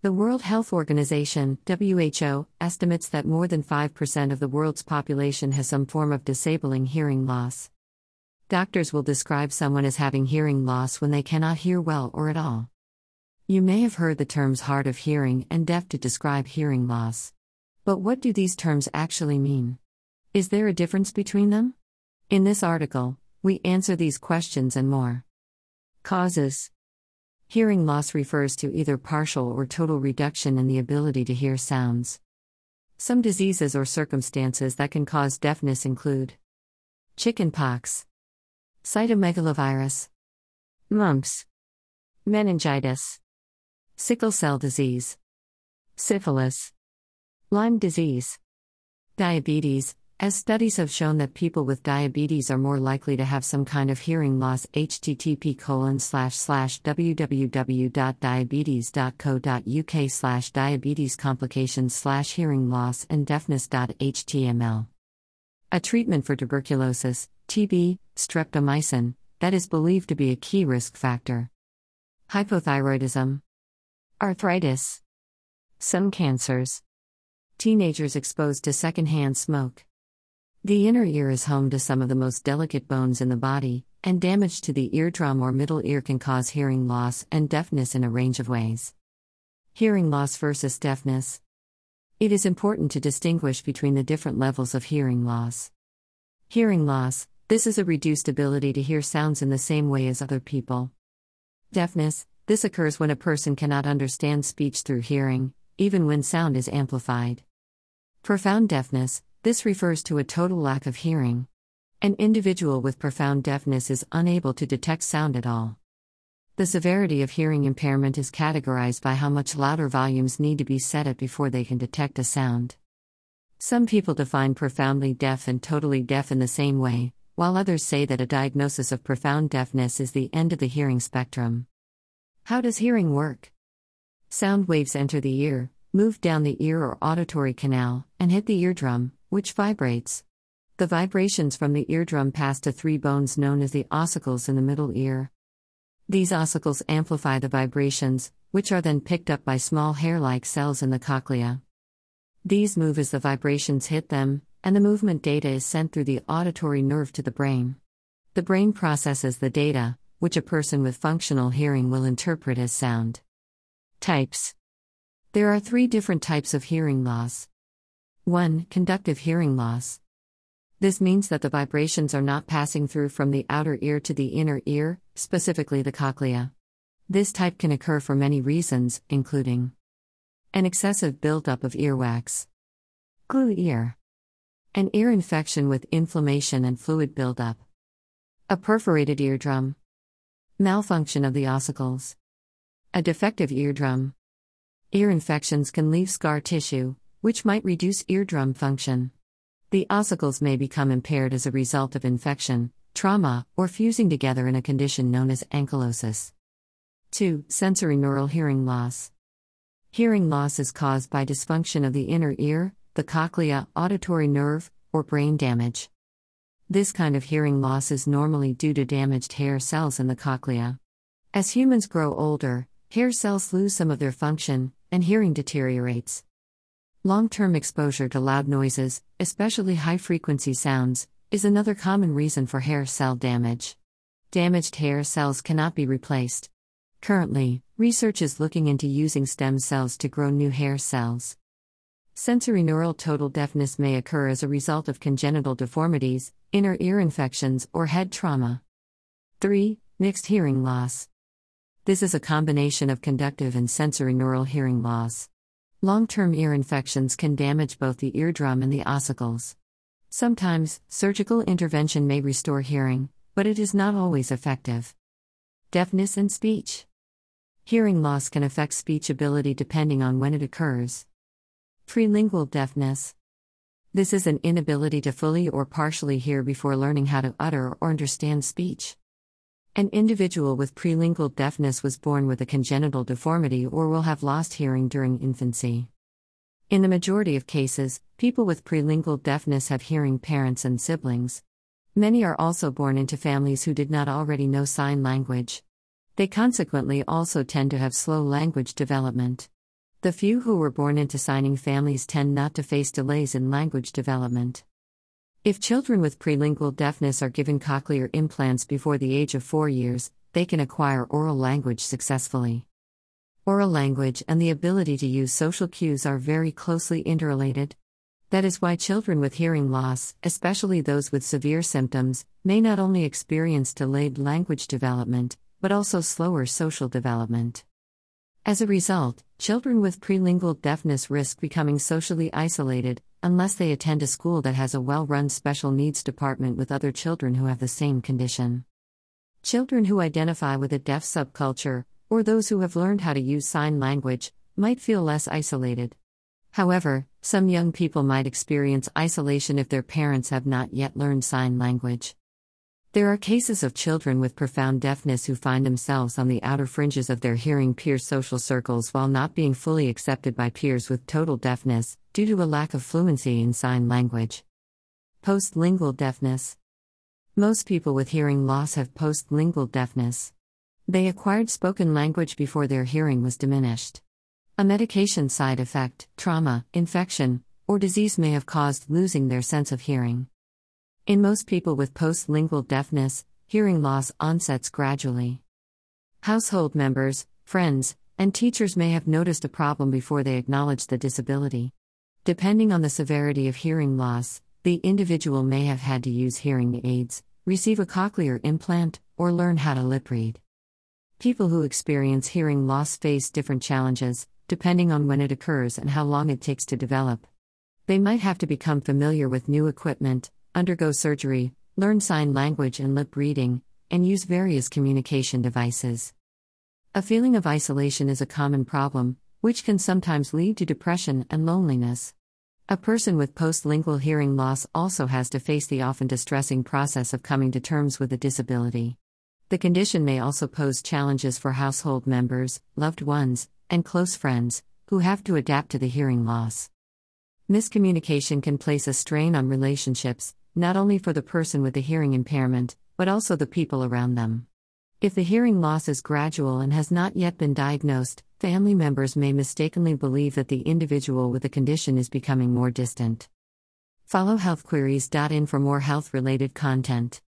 The World Health Organization, WHO, estimates that more than 5% of the world's population has some form of disabling hearing loss. Doctors will describe someone as having hearing loss when they cannot hear well or at all. You may have heard the terms hard of hearing and deaf to describe hearing loss. But what do these terms actually mean? Is there a difference between them? In this article, we answer these questions and more. Causes Hearing loss refers to either partial or total reduction in the ability to hear sounds. Some diseases or circumstances that can cause deafness include chickenpox, cytomegalovirus, mumps, meningitis, sickle cell disease, syphilis, Lyme disease, diabetes, as studies have shown that people with diabetes are more likely to have some kind of hearing loss, http www.diabetes.co.uk slash diabetes complications slash hearing loss and deafness.html. A treatment for tuberculosis, TB, streptomycin, that is believed to be a key risk factor. Hypothyroidism, arthritis, some cancers, teenagers exposed to secondhand smoke. The inner ear is home to some of the most delicate bones in the body, and damage to the eardrum or middle ear can cause hearing loss and deafness in a range of ways. Hearing loss versus deafness. It is important to distinguish between the different levels of hearing loss. Hearing loss this is a reduced ability to hear sounds in the same way as other people. Deafness this occurs when a person cannot understand speech through hearing, even when sound is amplified. Profound deafness this refers to a total lack of hearing. An individual with profound deafness is unable to detect sound at all. The severity of hearing impairment is categorized by how much louder volumes need to be set at before they can detect a sound. Some people define profoundly deaf and totally deaf in the same way, while others say that a diagnosis of profound deafness is the end of the hearing spectrum. How does hearing work? Sound waves enter the ear, move down the ear or auditory canal, and hit the eardrum, which vibrates. The vibrations from the eardrum pass to three bones known as the ossicles in the middle ear. These ossicles amplify the vibrations, which are then picked up by small hair like cells in the cochlea. These move as the vibrations hit them, and the movement data is sent through the auditory nerve to the brain. The brain processes the data, which a person with functional hearing will interpret as sound. Types There are three different types of hearing loss. 1. Conductive hearing loss. This means that the vibrations are not passing through from the outer ear to the inner ear, specifically the cochlea. This type can occur for many reasons, including an excessive buildup of earwax, glue ear, an ear infection with inflammation and fluid buildup, a perforated eardrum, malfunction of the ossicles, a defective eardrum. Ear infections can leave scar tissue, which might reduce eardrum function. The ossicles may become impaired as a result of infection, trauma, or fusing together in a condition known as ankylosis. 2. Sensorineural hearing loss. Hearing loss is caused by dysfunction of the inner ear, the cochlea, auditory nerve, or brain damage. This kind of hearing loss is normally due to damaged hair cells in the cochlea. As humans grow older, hair cells lose some of their function, and hearing deteriorates. Long term exposure to loud noises, especially high frequency sounds, is another common reason for hair cell damage. Damaged hair cells cannot be replaced. Currently, research is looking into using stem cells to grow new hair cells. Sensorineural total deafness may occur as a result of congenital deformities, inner ear infections, or head trauma. 3. Mixed hearing loss. This is a combination of conductive and sensorineural hearing loss. Long term ear infections can damage both the eardrum and the ossicles. Sometimes, surgical intervention may restore hearing, but it is not always effective. Deafness and speech. Hearing loss can affect speech ability depending on when it occurs. Prelingual deafness. This is an inability to fully or partially hear before learning how to utter or understand speech. An individual with prelingual deafness was born with a congenital deformity or will have lost hearing during infancy. In the majority of cases, people with prelingual deafness have hearing parents and siblings. Many are also born into families who did not already know sign language. They consequently also tend to have slow language development. The few who were born into signing families tend not to face delays in language development. If children with prelingual deafness are given cochlear implants before the age of four years, they can acquire oral language successfully. Oral language and the ability to use social cues are very closely interrelated. That is why children with hearing loss, especially those with severe symptoms, may not only experience delayed language development, but also slower social development. As a result, children with prelingual deafness risk becoming socially isolated, unless they attend a school that has a well run special needs department with other children who have the same condition. Children who identify with a deaf subculture, or those who have learned how to use sign language, might feel less isolated. However, some young people might experience isolation if their parents have not yet learned sign language. There are cases of children with profound deafness who find themselves on the outer fringes of their hearing peer social circles while not being fully accepted by peers with total deafness, due to a lack of fluency in sign language. Postlingual deafness. Most people with hearing loss have postlingual deafness. They acquired spoken language before their hearing was diminished. A medication side effect, trauma, infection, or disease may have caused losing their sense of hearing. In most people with postlingual deafness, hearing loss onsets gradually. Household members, friends, and teachers may have noticed a problem before they acknowledge the disability. Depending on the severity of hearing loss, the individual may have had to use hearing aids, receive a cochlear implant, or learn how to lip read. People who experience hearing loss face different challenges, depending on when it occurs and how long it takes to develop. They might have to become familiar with new equipment, undergo surgery, learn sign language and lip reading, and use various communication devices. A feeling of isolation is a common problem, which can sometimes lead to depression and loneliness. A person with postlingual hearing loss also has to face the often distressing process of coming to terms with a disability. The condition may also pose challenges for household members, loved ones, and close friends, who have to adapt to the hearing loss. Miscommunication can place a strain on relationships, not only for the person with the hearing impairment, but also the people around them. If the hearing loss is gradual and has not yet been diagnosed, family members may mistakenly believe that the individual with the condition is becoming more distant. Follow healthqueries.in for more health related content.